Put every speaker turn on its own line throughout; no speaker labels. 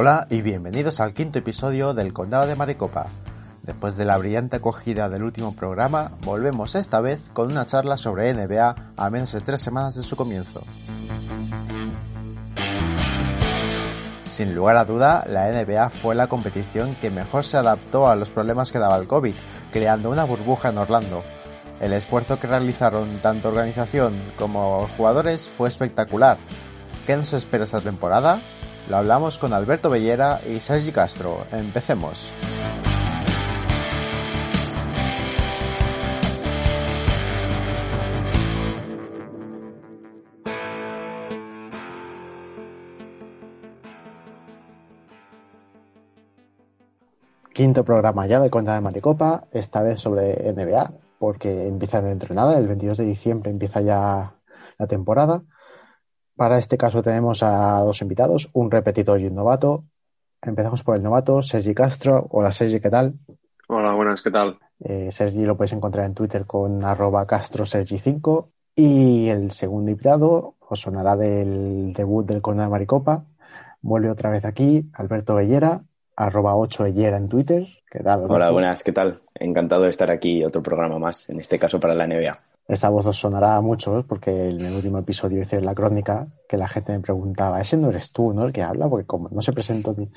Hola y bienvenidos al quinto episodio del Condado de Maricopa. Después de la brillante acogida del último programa, volvemos esta vez con una charla sobre NBA a menos de tres semanas de su comienzo. Sin lugar a duda, la NBA fue la competición que mejor se adaptó a los problemas que daba el COVID, creando una burbuja en Orlando. El esfuerzo que realizaron tanto organización como jugadores fue espectacular. ¿Qué nos espera esta temporada? Lo hablamos con Alberto Bellera y Sergi Castro. Empecemos. Quinto programa ya de Cuenta de Maricopa, esta vez sobre NBA, porque empieza dentro de nada, el 22 de diciembre empieza ya la temporada. Para este caso tenemos a dos invitados, un repetidor y un novato. Empezamos por el novato, Sergi Castro. Hola Sergi, ¿qué tal?
Hola, buenas, ¿qué tal?
Eh, Sergi lo puedes encontrar en Twitter con arroba castrosergi5. Y el segundo invitado os sonará del debut del Corona de Maricopa. Vuelve otra vez aquí, Alberto Bellera, arroba 8 Bellera en Twitter. ¿Qué tal?
Hola, buenas, ¿qué tal? Encantado de estar aquí, otro programa más, en este caso para la NBA.
Esa voz os sonará mucho, porque en el último episodio hice la crónica que la gente me preguntaba, ese no eres tú, ¿no? El que habla, porque como no se presentó ni...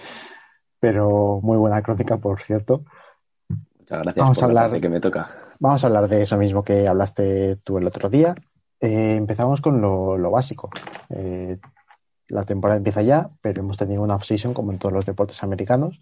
Pero muy buena crónica, por cierto.
Muchas gracias vamos por a hablar, de que me toca.
Vamos a hablar de eso mismo que hablaste tú el otro día. Eh, empezamos con lo, lo básico. Eh, la temporada empieza ya, pero hemos tenido una off-season como en todos los deportes americanos.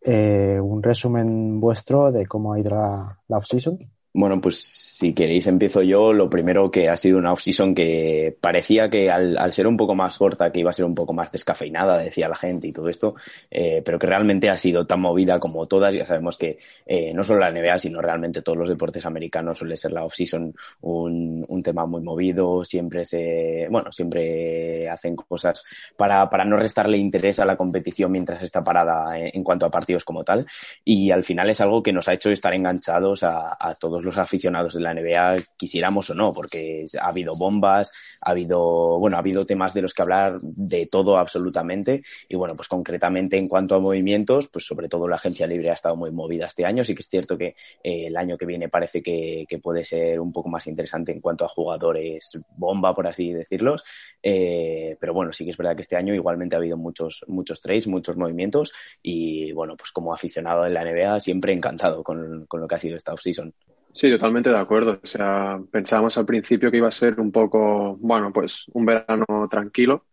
Eh, un resumen vuestro de cómo ha ido la, la off-season.
Bueno, pues si queréis empiezo yo. Lo primero que ha sido una off-season que parecía que al, ser un poco más corta, que iba a ser un poco más descafeinada, decía la gente y todo esto, eh, pero que realmente ha sido tan movida como todas. Ya sabemos que eh, no solo la NBA, sino realmente todos los deportes americanos suele ser la off-season un, un tema muy movido. Siempre se, bueno, siempre hacen cosas para, no restarle interés a la competición mientras está parada en, cuanto a partidos como tal. Y al final es algo que nos ha hecho estar enganchados a todos los aficionados de la NBA, quisiéramos o no, porque ha habido bombas, ha habido, bueno, ha habido temas de los que hablar de todo absolutamente. Y bueno, pues concretamente en cuanto a movimientos, pues sobre todo la agencia libre ha estado muy movida este año. Sí que es cierto que eh, el año que viene parece que, que, puede ser un poco más interesante en cuanto a jugadores bomba, por así decirlos. Eh, pero bueno, sí que es verdad que este año igualmente ha habido muchos, muchos trades, muchos movimientos. Y bueno, pues como aficionado en la NBA, siempre encantado con, con lo que ha sido esta offseason.
Sí, totalmente de acuerdo. O sea, pensábamos al principio que iba a ser un poco, bueno, pues un verano tranquilo,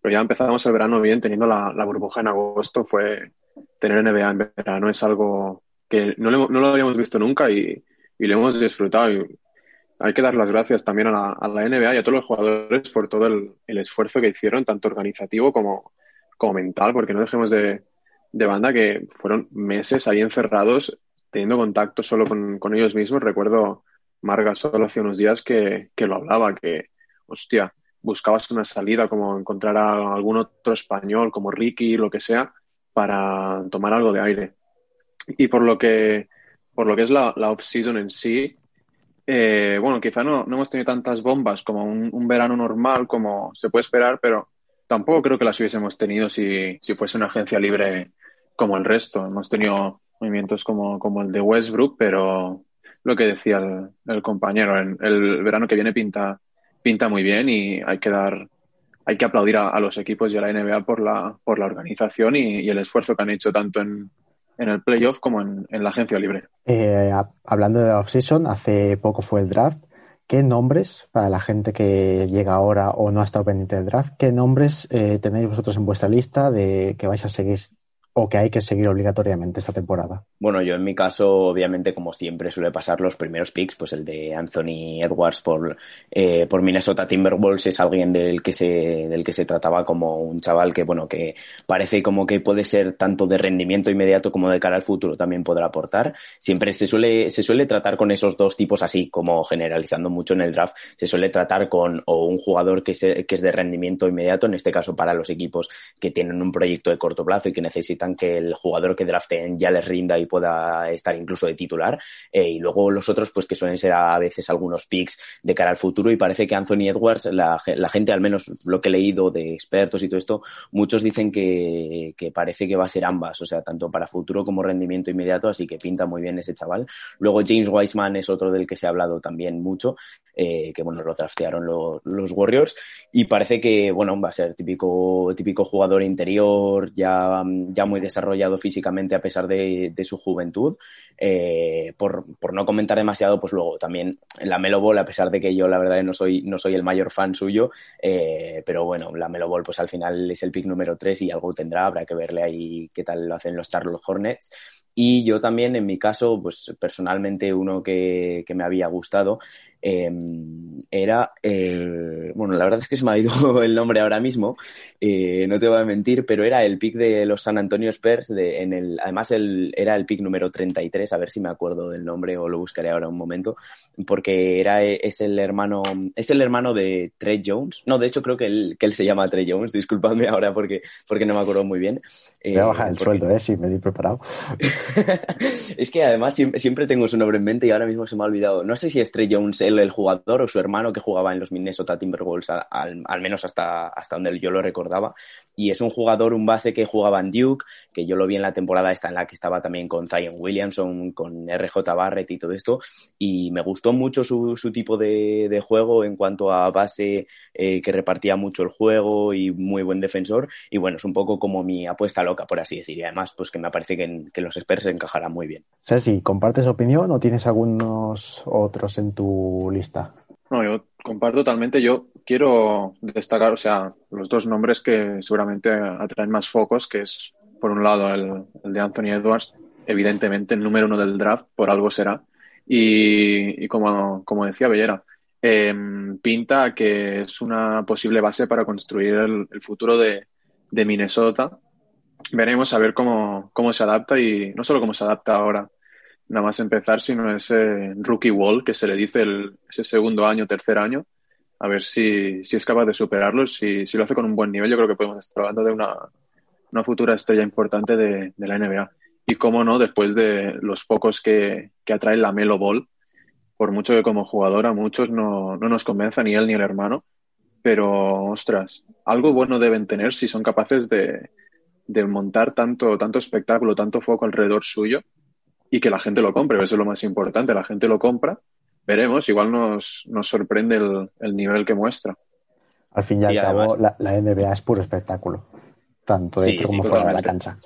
pero ya empezamos el verano bien, teniendo la, la burbuja en agosto, fue tener NBA en verano es algo que no lo, no lo habíamos visto nunca y, y, lo hemos disfrutado. Hay que dar las gracias también a la, a la NBA y a todos los jugadores por todo el, el, esfuerzo que hicieron, tanto organizativo como, como mental, porque no dejemos de, de banda que fueron meses ahí encerrados teniendo contacto solo con, ellos mismos. Recuerdo Marga solo hace unos días que, que, lo hablaba, que, hostia, buscabas una salida como encontrar a algún otro español como Ricky, lo que sea, para tomar algo de aire. Y por lo que, por lo que es la, la off-season en sí, eh, bueno, quizá no, no, hemos tenido tantas bombas como un, un, verano normal, como se puede esperar, pero tampoco creo que las hubiésemos tenido si, si fuese una agencia libre como el resto. Hemos tenido movimientos como, como el de Westbrook, pero lo que decía el, el compañero, el, el, verano que viene pinta, pinta muy bien y hay que dar, hay que aplaudir a, los equipos y a la NBA por la, por la organización y, y el esfuerzo que han hecho tanto en, en el playoff como en, en, la agencia libre.
Eh, hablando de la off-season, hace poco fue el draft. ¿qué nombres, para la gente que llega ahora o no ha estado pendiente del draft, qué nombres eh, tenéis vosotros en vuestra lista de que vais a seguir o que hay que seguir obligatoriamente esta temporada?
Bueno, yo en mi caso, obviamente, como siempre suele pasar, los primeros picks, pues el de Anthony Edwards por, eh, por Minnesota Timberwolves es alguien del que se, del que se trataba como un chaval que, bueno, que parece como que puede ser tanto de rendimiento inmediato como de cara al futuro también podrá aportar. Siempre se suele, se suele tratar con esos dos tipos así, como generalizando mucho en el draft, se suele tratar con o un jugador que, que es de rendimiento inmediato, en este caso para los equipos que tienen un proyecto de corto plazo y que necesitan que el jugador que draften ya les rinda y pueda estar incluso de titular. Eh, y luego los otros, pues que suelen ser a veces algunos picks de cara al futuro. Y parece que Anthony Edwards, la, gente, al menos lo que he leído de expertos y todo esto, muchos dicen que, parece que va a ser ambas, o sea, tanto para futuro como rendimiento inmediato, así que pinta muy bien ese chaval. Luego James Wiseman es otro del que se ha hablado también mucho, eh, que bueno, lo draftearon los Warriors y parece que, bueno, va a ser típico, típico jugador interior, ya, ya muy desarrollado físicamente a pesar de, su juventud. Eh, por, no comentar demasiado, pues luego también la Melo Ball, a pesar de que yo la verdad no soy, no soy el mayor fan suyo, eh, pero bueno, la Melo Ball pues al final es el pick número 3 y algo tendrá, habrá que verle ahí qué tal lo hacen los Charlotte Hornets. Y yo también, en mi caso, pues personalmente uno que, que me había gustado Em, era, eh, bueno, la verdad es que se me ha ido el nombre ahora mismo, eh, no te voy a mentir, pero era el pick de los San Antonio Spurs, de, en el, además el, era el pick número 33, a ver si me acuerdo del nombre o lo buscaré ahora un momento, porque era, es el hermano, es el hermano de Trey Jones, no, de hecho creo que él, que él se llama Trey Jones, disculpadme ahora porque, porque no me acuerdo muy bien.
voy a bajar el eh, sueldo, eh, si me di preparado.
es que además siempre, siempre, tengo su nombre en mente y ahora mismo se me ha olvidado, no sé si es Trey Jones el jugador o su hermano que jugaba en los Minnesota Timberwolves, al, al, menos hasta, hasta donde yo lo recordaba. Y es un jugador, un base que jugaba en Duke, que yo lo vi en la temporada esta en la que estaba también con Zion Williamson, con RJ Barrett y todo esto. Y me gustó mucho su, su tipo de, juego en cuanto a base eh, que repartía mucho el juego y muy buen defensor. Y bueno, es un poco como mi apuesta loca, por así decir. Y además, pues que me parece que, que los Spurs encajarán muy bien.
Sergi, ¿compartes opinión o tienes algunos otros en tu
No, yo comparto totalmente. Yo quiero destacar, o sea, los dos nombres que seguramente atraen más focos, que es, por un lado, el, de Anthony Edwards, evidentemente el número uno del draft, por algo será. Y, como, decía Bellera, em, pinta que es una posible base para construir el, futuro de, de, Minnesota. Veremos a ver cómo, cómo se adapta y no solo cómo se adapta ahora nada más empezar, sino ese rookie wall que se le dice el, ese segundo año, tercer año, a ver si, si es capaz de superarlo. Si, si, lo hace con un buen nivel, yo creo que podemos estar hablando de una, una futura estrella importante de, de, la NBA. Y cómo no, después de los pocos que, que atrae la Melo Ball, por mucho que como jugador a muchos no, no nos convenza ni él ni el hermano, pero ostras, algo bueno deben tener si son capaces de, de montar tanto, tanto espectáculo, tanto foco alrededor suyo y que la gente lo compre, eso es lo más importante, la gente lo compra, veremos, igual nos, nos sorprende el, el nivel que muestra.
Al fin y al cabo, la, la, NBA es puro espectáculo, tanto dentro como fuera de la cancha.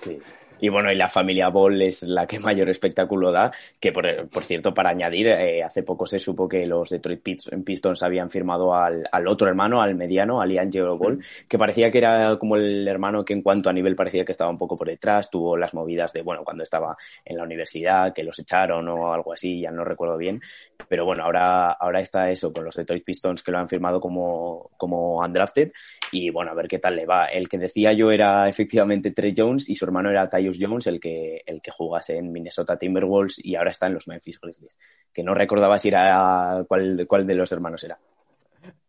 Y bueno, y la familia Ball es la que mayor espectáculo da, que por, por cierto, para añadir, eh, hace poco se supo que los Detroit Pistons habían firmado al, al otro hermano, al mediano, al Angelo Ball, que parecía que era como el hermano que en cuanto a nivel parecía que estaba un poco por detrás, tuvo las movidas de, bueno, cuando estaba en la universidad, que los echaron o algo así, ya no recuerdo bien, pero bueno, ahora, ahora está eso con los Detroit Pistons que lo han firmado como, como undrafted. Y bueno, a ver qué tal le va. El que decía yo era efectivamente Trey Jones y su hermano era Ty Jones, el que, el que jugase en Minnesota Timberwolves y ahora está en los Memphis Grizzlies. Que no recordaba si era cuál, cuál de los hermanos era.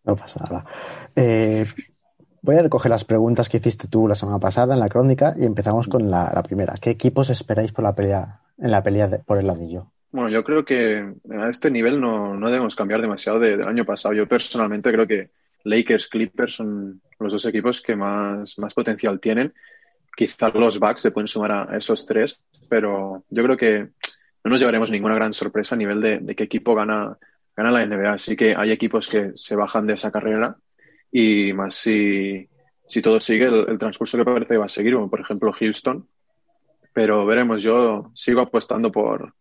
No pasa nada. Eh, voy a recoger las preguntas que hiciste tú la semana pasada en la crónica y empezamos con la, primera. ¿Qué equipos esperáis por la pelea, en la pelea por el anillo?
Bueno, yo creo que a este nivel no, no debemos cambiar demasiado del año pasado. Yo personalmente creo que Lakers, Clippers son los dos equipos que más, más potencial tienen Quizás los Bucks se pueden sumar a esos tres, pero yo creo que no nos llevaremos ninguna gran sorpresa a nivel de, qué equipo gana, gana la NBA. Así que hay equipos que se bajan de esa carrera y más si, si todo sigue el, transcurso que parece que va a seguir, como por ejemplo Houston. Pero veremos, yo sigo apostando por,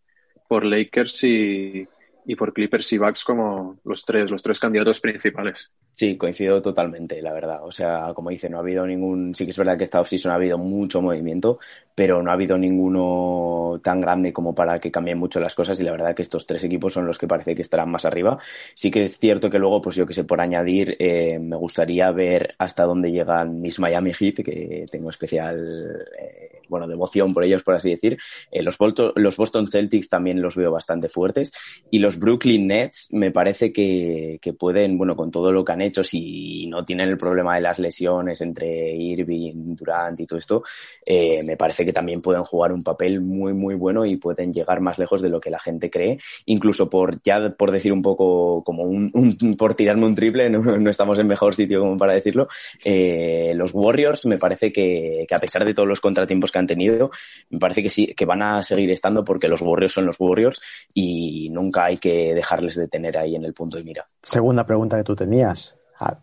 por Lakers y, y por Clippers y Bucks como los tres, los tres candidatos principales.
Sí, coincido totalmente, la verdad. O sea, como dice, no ha habido ningún. Sí que es verdad que esta offseason ha habido mucho movimiento, pero no ha habido ninguno tan grande como para que cambien mucho las cosas. Y la verdad que estos tres equipos son los que parece que estarán más arriba. Sí que es cierto que luego, pues yo que sé, por añadir, eh, me gustaría ver hasta dónde llegan mis Miami Heat, que tengo especial. Eh, bueno, devoción por ellos, por así decir. Eh, los, los Boston Celtics también los veo bastante fuertes. Y los Brooklyn Nets me parece que, que pueden, bueno, con todo lo que han hecho, si no tienen el problema de las lesiones entre Irving, Durant y todo esto, eh, me parece que también pueden jugar un papel muy, muy bueno y pueden llegar más lejos de lo que la gente cree. Incluso por, ya por decir un poco como un, por tirarme un triple, no, estamos en mejor sitio como para decirlo, eh, los Warriors me parece que, que, a pesar de todos los contratiempos que han tenido, me parece que sí, que van a seguir estando porque los Warriors son los Warriors y nunca hay que dejarles de tener ahí en el punto de mira.
Segunda pregunta que tú tenías.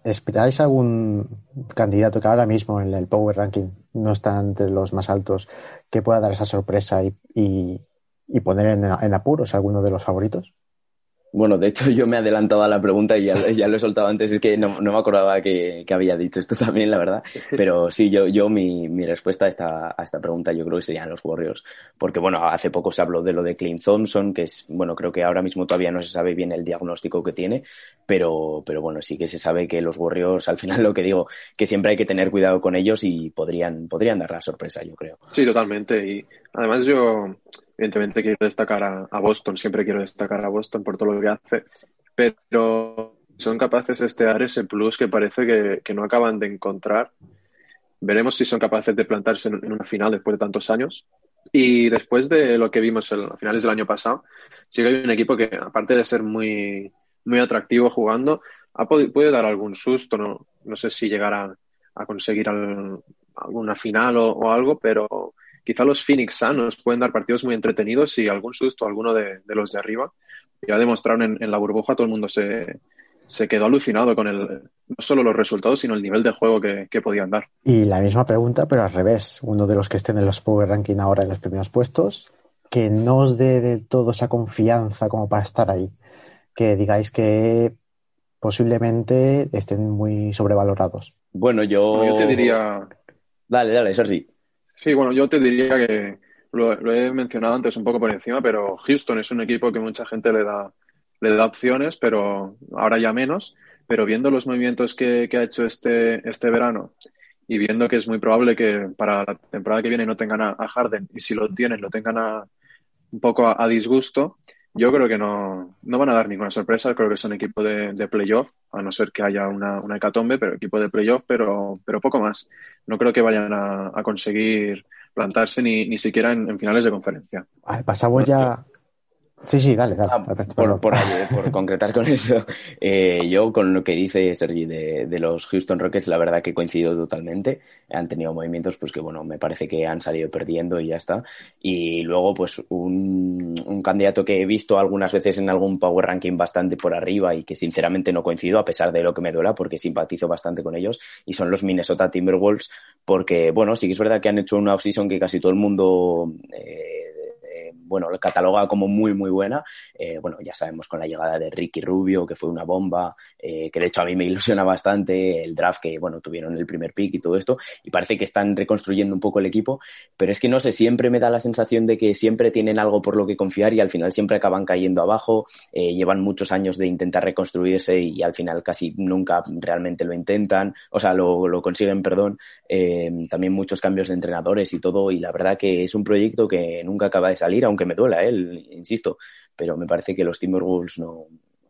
¿Esperáis algún candidato que ahora mismo en el Power Ranking no está entre los más altos que pueda dar esa sorpresa y, poner en, en apuros a alguno de los favoritos?
Bueno, de hecho yo me he adelantado a la pregunta y ya, lo he soltado antes, es que no, me acordaba que, había dicho esto también, la verdad. Pero sí, yo, yo mi, mi respuesta a esta, a esta pregunta yo creo que serían los Warriors. Porque bueno, hace poco se habló de lo de Clint Thompson, que es, bueno, creo que ahora mismo todavía no se sabe bien el diagnóstico que tiene, pero, pero bueno, sí que se sabe que los Warriors, al final lo que digo, que siempre hay que tener cuidado con ellos y podrían, podrían dar la sorpresa, yo creo.
Sí, totalmente. Y además yo, Evidentemente quiero destacar a, Boston, siempre quiero destacar a Boston por todo lo que hace, pero son capaces de dar ese plus que parece que, no acaban de encontrar. Veremos si son capaces de plantarse en, una final después de tantos años. Y después de lo que vimos a finales del año pasado, sí que hay un equipo que, aparte de ser muy, muy atractivo jugando, ha puede dar algún susto. No, no sé si llegará a conseguir alguna final o, algo, pero quizá los Phoenix Suns pueden dar partidos muy entretenidos y algún susto alguno de, los de arriba. Ya demostraron en, la burbuja, todo el mundo se, quedó alucinado con el, no solo los resultados, sino el nivel de juego que, podían dar.
Y la misma pregunta, pero al revés. Uno de los que estén en los Power Ranking ahora en los primeros puestos, que no os dé del todo esa confianza como para estar ahí. Que digáis que posiblemente estén muy sobrevalorados.
Bueno, yo...
yo te diría...
Dale, dale, Sergi.
Sí, bueno, yo te diría que lo, he mencionado antes un poco por encima, pero Houston es un equipo que mucha gente le da, le da opciones, pero ahora ya menos. Pero viendo los movimientos que, ha hecho este, este verano y viendo que es muy probable que para la temporada que viene no tengan a, Harden y si lo tienen lo tengan a, un poco a disgusto, yo creo que no, no van a dar ninguna sorpresa. Creo que son equipo de, de playoff, a no ser que haya una, una, hecatombe, pero equipo de playoff, pero, pero poco más. No creo que vayan a, a conseguir plantarse ni, ni siquiera en, en, finales de conferencia.
pasamos ya Sí, sí, dale, dale. Ah,
por, por, por, concretar con eso, eh, yo con lo que dice Sergi de, de, los Houston Rockets, la verdad que coincido totalmente. Han tenido movimientos, pues que bueno, me parece que han salido perdiendo y ya está. Y luego, pues un, un candidato que he visto algunas veces en algún Power Ranking bastante por arriba y que sinceramente no coincido, a pesar de lo que me duela, porque simpatizo bastante con ellos, y son los Minnesota Timberwolves, porque bueno, sí que es verdad que han hecho una offseason que casi todo el mundo eh, bueno, cataloga como muy, muy buena. Eh, bueno, ya sabemos con la llegada de Ricky Rubio, que fue una bomba, eh, que de hecho a mí me ilusiona bastante el draft que, bueno, tuvieron el primer pick y todo esto, y parece que están reconstruyendo un poco el equipo, pero es que no sé, siempre me da la sensación de que siempre tienen algo por lo que confiar y al final siempre acaban cayendo abajo, eh, llevan muchos años de intentar reconstruirse y al final casi nunca realmente lo intentan, o sea, lo, lo consiguen, perdón, también muchos cambios de entrenadores y todo, y la verdad que es un proyecto que nunca acaba de salir, aunque me duela él, insisto, pero me parece que los Timberwolves no,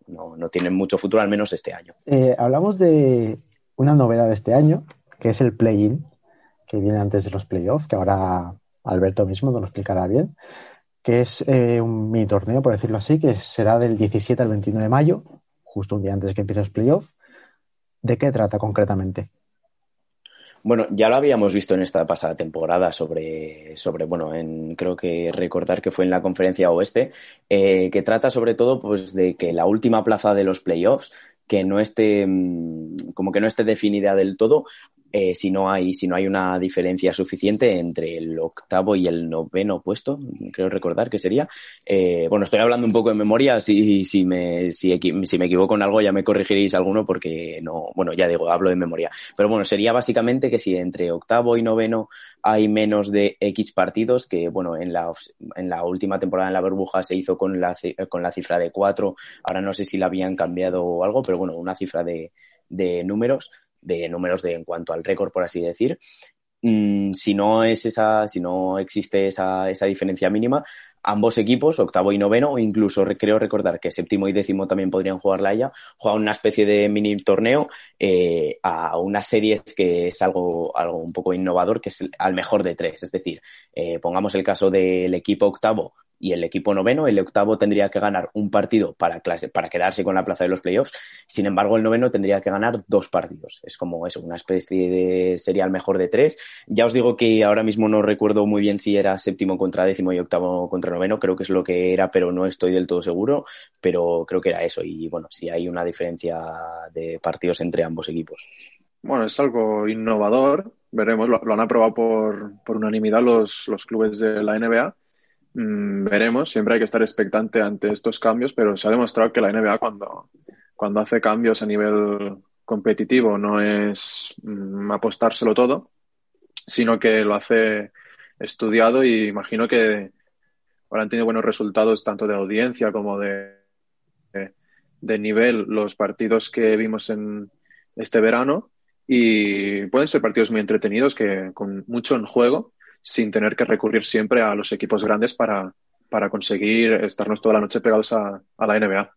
no, tienen mucho futuro, al menos este año.
Eh, hablamos de una novedad de este año, que es el play-in, que viene antes de los playoffs, que ahora Alberto mismo nos lo explicará bien, que es eh, un mini torneo, por decirlo así, que será del 17 al 21 de mayo, justo un día antes que empiece los playoffs. ¿De qué trata concretamente?
Bueno, ya lo habíamos visto en esta pasada temporada sobre, sobre bueno, en, creo que recordar que fue en la conferencia oeste, eh, que trata sobre todo pues de que la última plaza de los playoffs, que no esté, mm, como que no esté definida del todo, eh, si no hay si no hay una diferencia suficiente entre el octavo y el noveno puesto, creo recordar que sería. Eh, bueno, estoy hablando un poco de memoria, si, si, me, si, si me equivoco en algo ya me corregiréis alguno porque no, bueno, ya digo, hablo de memoria. Pero bueno, sería básicamente que si entre octavo y noveno hay menos de X partidos, que bueno, en la, en la última temporada en la burbuja se hizo con la, con la cifra de cuatro, ahora no sé si la habían cambiado o algo, pero bueno, una cifra de, de números, de números de en cuanto al récord, por así decir. Mm, si no es esa, si no existe esa, esa diferencia mínima, ambos equipos, octavo y noveno, o incluso creo recordar que séptimo y décimo también podrían jugar la Haya, juegan una especie de mini torneo eh, a unas series que es algo, algo un poco innovador, que es al mejor de tres. Es decir, eh, pongamos el caso del equipo octavo y el equipo noveno, el octavo tendría que ganar un partido para, clase, para quedarse con la plaza de los playoffs. Sin embargo, el noveno tendría que ganar dos partidos. Es como eso, una especie de sería el mejor de tres. Ya os digo que ahora mismo no recuerdo muy bien si era séptimo contra décimo y octavo contra noveno. Creo que es lo que era, pero no estoy del todo seguro. Pero creo que era eso. Y bueno, si hay una diferencia de partidos entre ambos equipos.
Bueno, es algo innovador. Veremos, lo, han aprobado por, por unanimidad los, los clubes de la NBA Mm, veremos, siempre hay que estar expectante ante estos cambios, pero se ha demostrado que la NBA cuando, cuando hace cambios a nivel competitivo no es mm, apostárselo todo, sino que lo hace estudiado y imagino que habrán tenido buenos resultados tanto de audiencia como de, de nivel los partidos que vimos en este verano. Y pueden ser partidos muy entretenidos que con mucho en juego sin tener que recurrir siempre a los equipos grandes para, para conseguir estarnos toda la noche pegados a, a la NBA.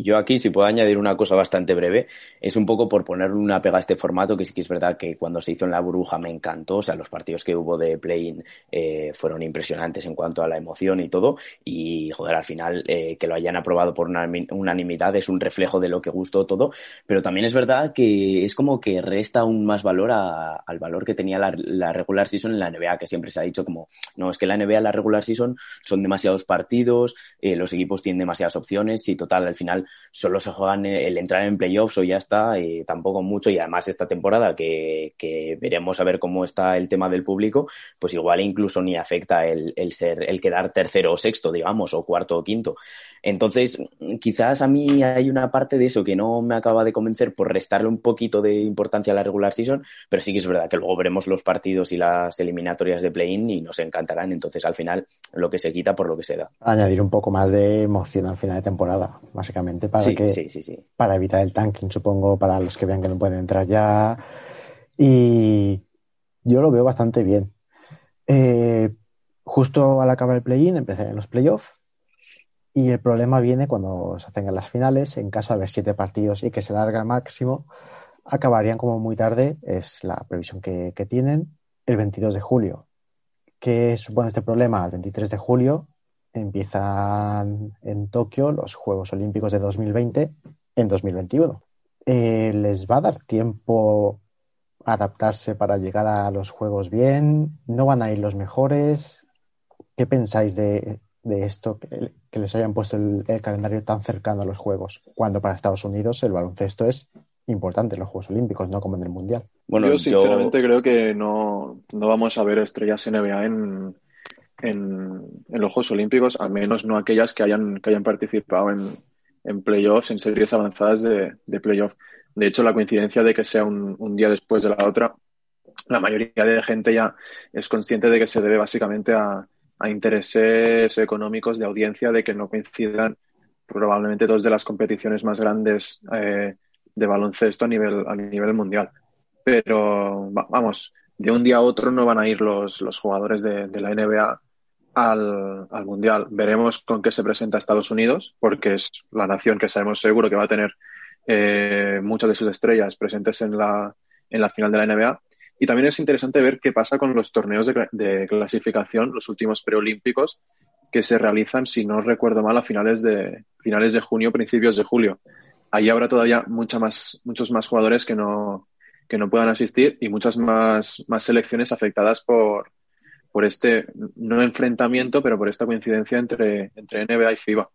Yo aquí, si puedo añadir una cosa bastante breve, es un poco por ponerle una pega a este formato, que sí que es verdad que cuando se hizo en la burbuja me encantó, o sea, los partidos que hubo de play-in eh, fueron impresionantes en cuanto a la emoción y todo, y joder, al final eh, que lo hayan aprobado por una unanimidad es un reflejo de lo que gustó todo, pero también es verdad que es como que resta aún más valor al valor que tenía la, regular season en la NBA, que siempre se ha dicho como, no, es que la NBA, la regular season son demasiados partidos, eh, los equipos tienen demasiadas opciones y total, al final solo se juegan el entrar en playoffs o ya está, y tampoco mucho. Y además esta temporada que, que, veremos a ver cómo está el tema del público, pues igual incluso ni afecta el, el, ser, el quedar tercero o sexto, digamos, o cuarto o quinto. Entonces, quizás a mí hay una parte de eso que no me acaba de convencer por restarle un poquito de importancia a la regular season, pero sí que es verdad que luego veremos los partidos y las eliminatorias de play-in y nos encantarán. Entonces, al final, lo que se quita por lo que se da.
Añadir un poco más de emoción al final de temporada, básicamente para, que, para evitar el tanking, supongo, para los que vean que no pueden entrar ya. Y yo lo veo bastante bien. Eh, justo al acabar el play-in empezarían los playoffs y el problema viene cuando se hacen las finales, en caso de haber siete partidos y que se larga al máximo, acabarían como muy tarde, es la previsión que, que tienen, el 22 de julio. ¿Qué supone este problema? El 23 de julio empiezan en Tokio los Juegos Olímpicos de 2020 en 2021. Eh, ¿Les va a dar tiempo adaptarse para llegar a los Juegos bien? ¿No van a ir los mejores? ¿Qué pensáis de, esto, que, les hayan puesto el, calendario tan cercano a los Juegos? Cuando para Estados Unidos el baloncesto es importante en los Juegos Olímpicos, no como en el Mundial.
Bueno, yo sinceramente creo que no, no vamos a ver estrellas NBA en, en, los Juegos Olímpicos, al menos no aquellas que hayan, que hayan participado en, en playoffs, en series avanzadas de, de playoff. De hecho, la coincidencia de que sea un, un, día después de la otra, la mayoría de gente ya es consciente de que se debe básicamente a, intereses económicos de audiencia, de que no coincidan probablemente dos de las competiciones más grandes eh, de baloncesto a nivel, a nivel mundial. Pero vamos, de un día a otro no van a ir los, los jugadores de la NBA al, al, Mundial. Veremos con qué se presenta Estados Unidos, porque es la nación que sabemos seguro que va a tener eh, muchas de sus estrellas presentes en la, en la final de la NBA. Y también es interesante ver qué pasa con los torneos de, de clasificación, los últimos preolímpicos, que se realizan, si no recuerdo mal, a finales de, finales de junio, principios de julio. Ahí habrá todavía mucha más, muchos más jugadores que no, que no puedan asistir y muchas más, más selecciones afectadas por, por este, no enfrentamiento, pero por esta coincidencia entre, entre NBA y FIBA.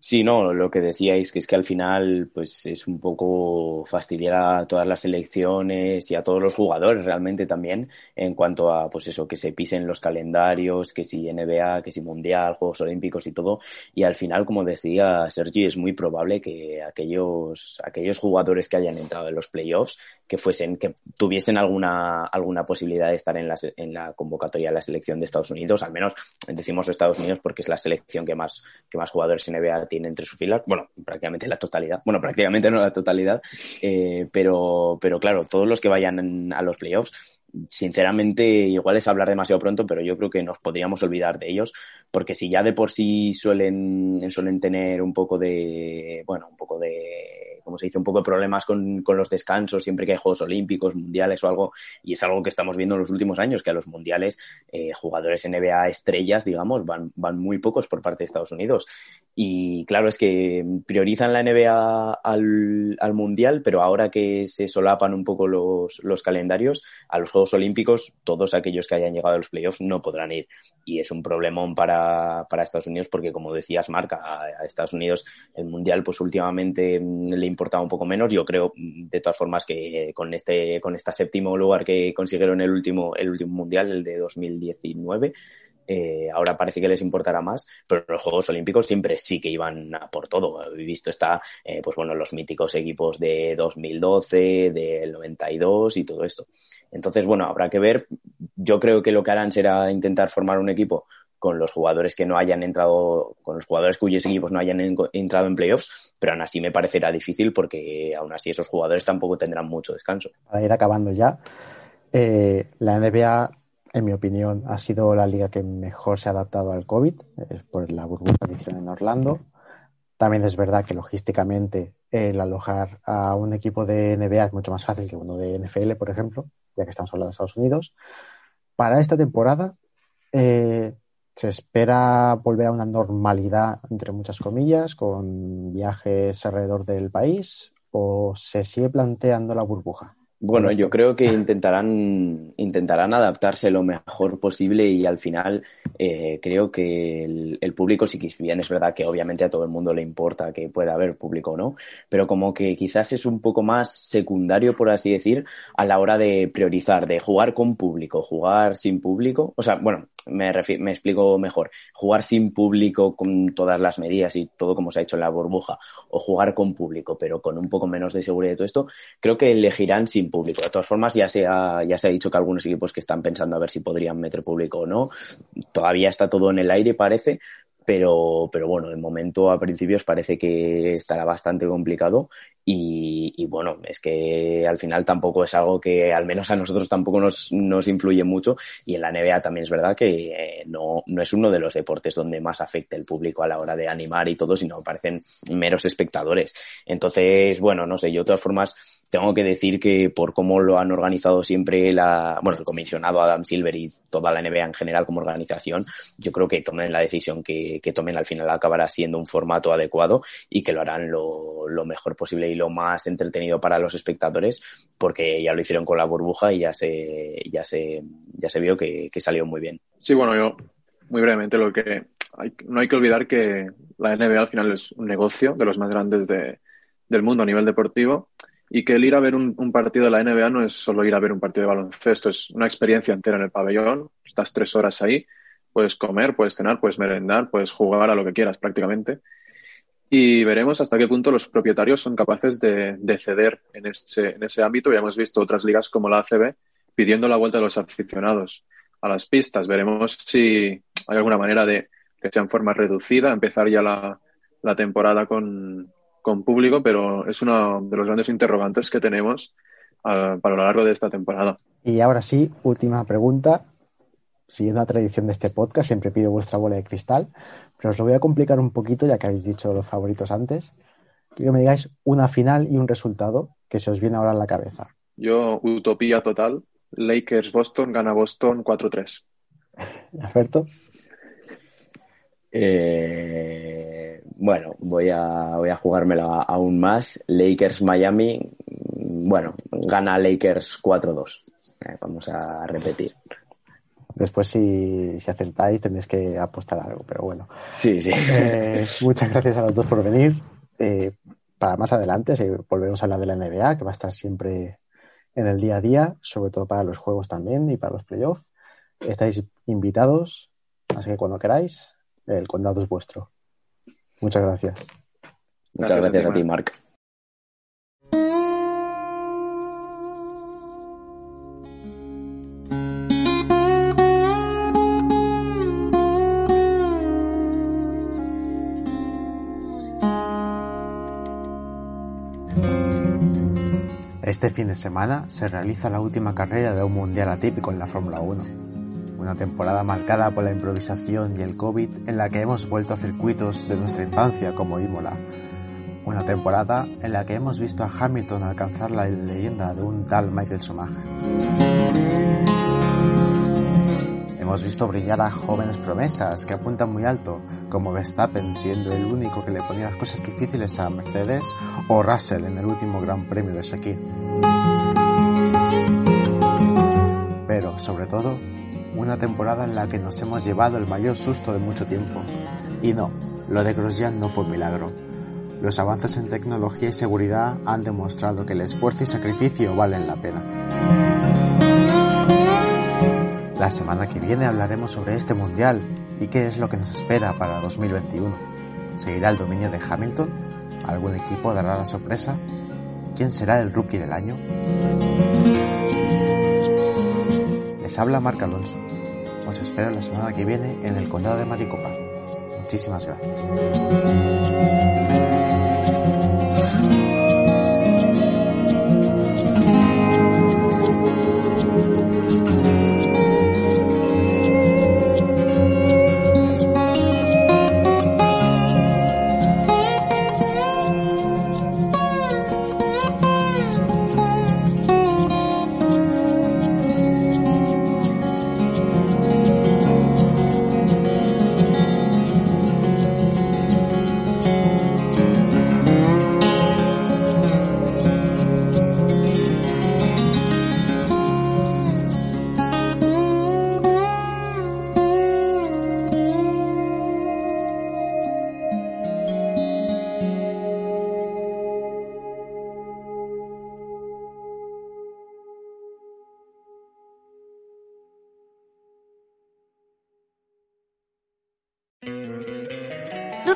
Sí, no, lo que decíais, que es que al final, pues es un poco fastidiar a todas las selecciones y a todos los jugadores realmente también, en cuanto a, pues eso, que se pisen los calendarios, que si NBA, que si Mundial, Juegos Olímpicos y todo. Y al final, como decía Sergi, es muy probable que aquellos, aquellos jugadores que hayan entrado en los playoffs, que fuesen, que tuviesen alguna, alguna posibilidad de estar en la, en la convocatoria de la selección de Estados Unidos, al menos decimos Estados Unidos porque es la selección que más, que más jugadores NBA tiene entre sus filas, bueno, prácticamente la totalidad, bueno, prácticamente no la totalidad, eh, pero, pero claro, todos los que vayan a los playoffs, sinceramente, igual es hablar demasiado pronto, pero yo creo que nos podríamos olvidar de ellos, porque si ya de por sí suelen, suelen tener un poco de, bueno, un poco de como se dice, un poco de problemas con, con, los descansos siempre que hay Juegos Olímpicos, Mundiales o algo, y es algo que estamos viendo en los últimos años, que a los Mundiales eh, jugadores NBA estrellas, digamos, van, van muy pocos por parte de Estados Unidos. Y claro, es que priorizan la NBA al, al Mundial, pero ahora que se solapan un poco los, los calendarios, a los Olímpicos, todos aquellos que hayan llegado a los playoffs no podrán ir. Y es un problemón para, para Estados Unidos porque, como decías, Marca, a, Estados Unidos el Mundial pues últimamente mm, le importaba un poco menos. Yo creo, de todas formas, que con este, con este séptimo lugar que consiguieron el último, el último mundial, el de 2019, eh, ahora parece que les importará más, pero los Juegos Olímpicos siempre sí que iban a por todo. He visto está, eh, pues bueno, los míticos equipos de 2012, del 92 y todo esto. Entonces, bueno, habrá que ver. Yo creo que lo que harán será intentar formar un equipo con los jugadores que no hayan entrado, con los jugadores cuyos equipos no hayan entrado en playoffs, pero aún así me parecerá difícil porque aún así esos jugadores tampoco tendrán mucho descanso.
Para ir acabando ya, eh, la NBA, en mi opinión, ha sido la liga que mejor se ha adaptado al COVID, es por la burbuja que hicieron en Orlando. También es verdad que logísticamente el alojar a un equipo de NBA es mucho más fácil que uno de NFL, por ejemplo, ya que estamos hablando de Estados Unidos. Para esta temporada, eh, se espera volver a una normalidad, entre muchas comillas, con viajes alrededor del país o se sigue planteando la burbuja?
Bueno, yo creo que intentarán, intentarán adaptarse lo mejor posible y al final eh, creo que el, el, público, si bien es verdad que obviamente a todo el mundo le importa que pueda haber público o no, pero como que quizás es un poco más secundario, por así decir, a la hora de priorizar, de jugar con público, jugar sin público. O sea, bueno, me, me explico mejor. Jugar sin público con todas las medidas y todo como se ha hecho en la burbuja, o jugar con público, pero con un poco menos de seguridad y todo esto, creo que elegirán sin público. De todas formas, ya se, ha, ya se ha dicho que algunos equipos que están pensando a ver si podrían meter público o no. Todavía está todo en el aire, parece, pero, pero bueno, de momento a principios parece que estará bastante complicado y, y, bueno, es que al final tampoco es algo que al menos a nosotros tampoco nos, nos influye mucho y en la NBA también es verdad que eh, no, no es uno de los deportes donde más afecta el público a la hora de animar y todo, sino parecen meros espectadores. Entonces, bueno, no sé, yo de todas formas tengo que decir que por cómo lo han organizado siempre la, bueno, el comisionado Adam Silver y toda la NBA en general como organización, yo creo que tomen la decisión que, que tomen al final acabará siendo un formato adecuado y que lo harán lo, lo, mejor posible y lo más entretenido para los espectadores, porque ya lo hicieron con la burbuja y ya se, ya se, ya se vio que, que salió muy bien.
Sí, bueno, yo muy brevemente lo que hay, no hay que olvidar que la NBA al final es un negocio de los más grandes de, del mundo a nivel deportivo y que el ir a ver un, partido de la NBA no es solo ir a ver un partido de baloncesto, es una experiencia entera en el pabellón, estás tres horas ahí, puedes comer, puedes cenar, puedes merendar, puedes jugar a lo que quieras prácticamente. Y veremos hasta qué punto los propietarios son capaces de, de ceder en ese, en ese ámbito. Ya hemos visto otras ligas como la ACB pidiendo la vuelta de los aficionados a las pistas. Veremos si hay alguna manera de que sea en forma reducida, empezar ya la, la temporada con, con público, pero es uno de los grandes interrogantes que tenemos uh, para lo largo de esta temporada.
Y ahora sí, última pregunta. Siguiendo la tradición de este podcast, siempre pido vuestra bola de cristal, pero os lo voy a complicar un poquito, ya que habéis dicho los favoritos antes. Quiero que me digáis una final y un resultado que se os viene ahora en la cabeza.
Yo, utopía total. Lakers-Boston, gana Boston 4-3.
¿Alberto?
Eh, bueno, voy a, voy a jugármela aún más. Lakers-Miami, bueno, gana Lakers 4-2. Eh, vamos a repetir.
Después, si, si acertáis, tenéis que apostar algo, pero bueno.
Sí, sí.
Eh, muchas gracias a los dos por venir. Eh, para más adelante, si volvemos a hablar de la NBA, que va a estar siempre en el día a día, sobre todo para los juegos también y para los playoffs. Estáis invitados, así que cuando queráis, el condado es vuestro. Muchas gracias.
Muchas gracias, a ti, Marc.
Este fin de semana se realiza la última carrera de un mundial atípico en la Fórmula 1. Una temporada marcada por la improvisación y el COVID en la que hemos vuelto a circuitos de nuestra infancia como Imola. Una temporada en la que hemos visto a Hamilton alcanzar la leyenda de un tal Michael Schumacher. Hemos visto brillar a jóvenes promesas que apuntan muy alto, como Verstappen siendo el único que le ponía las cosas difíciles a Mercedes o Russell en el último Gran Premio de Shakir. Pero, sobre todo, una temporada en la que nos hemos llevado el mayor susto de mucho tiempo. Y no, lo de Grosjean no fue un milagro. Los avances en tecnología y seguridad han demostrado que el esfuerzo y sacrificio valen la pena. La semana que viene hablaremos sobre este mundial y qué es lo que nos espera para 2021. ¿Seguirá el dominio de Hamilton? ¿Algún equipo dará la sorpresa? ¿Quién será el rookie del año? Les habla Marc Alonso. Os espero la semana que viene en el condado de Maricopa. Muchísimas gracias.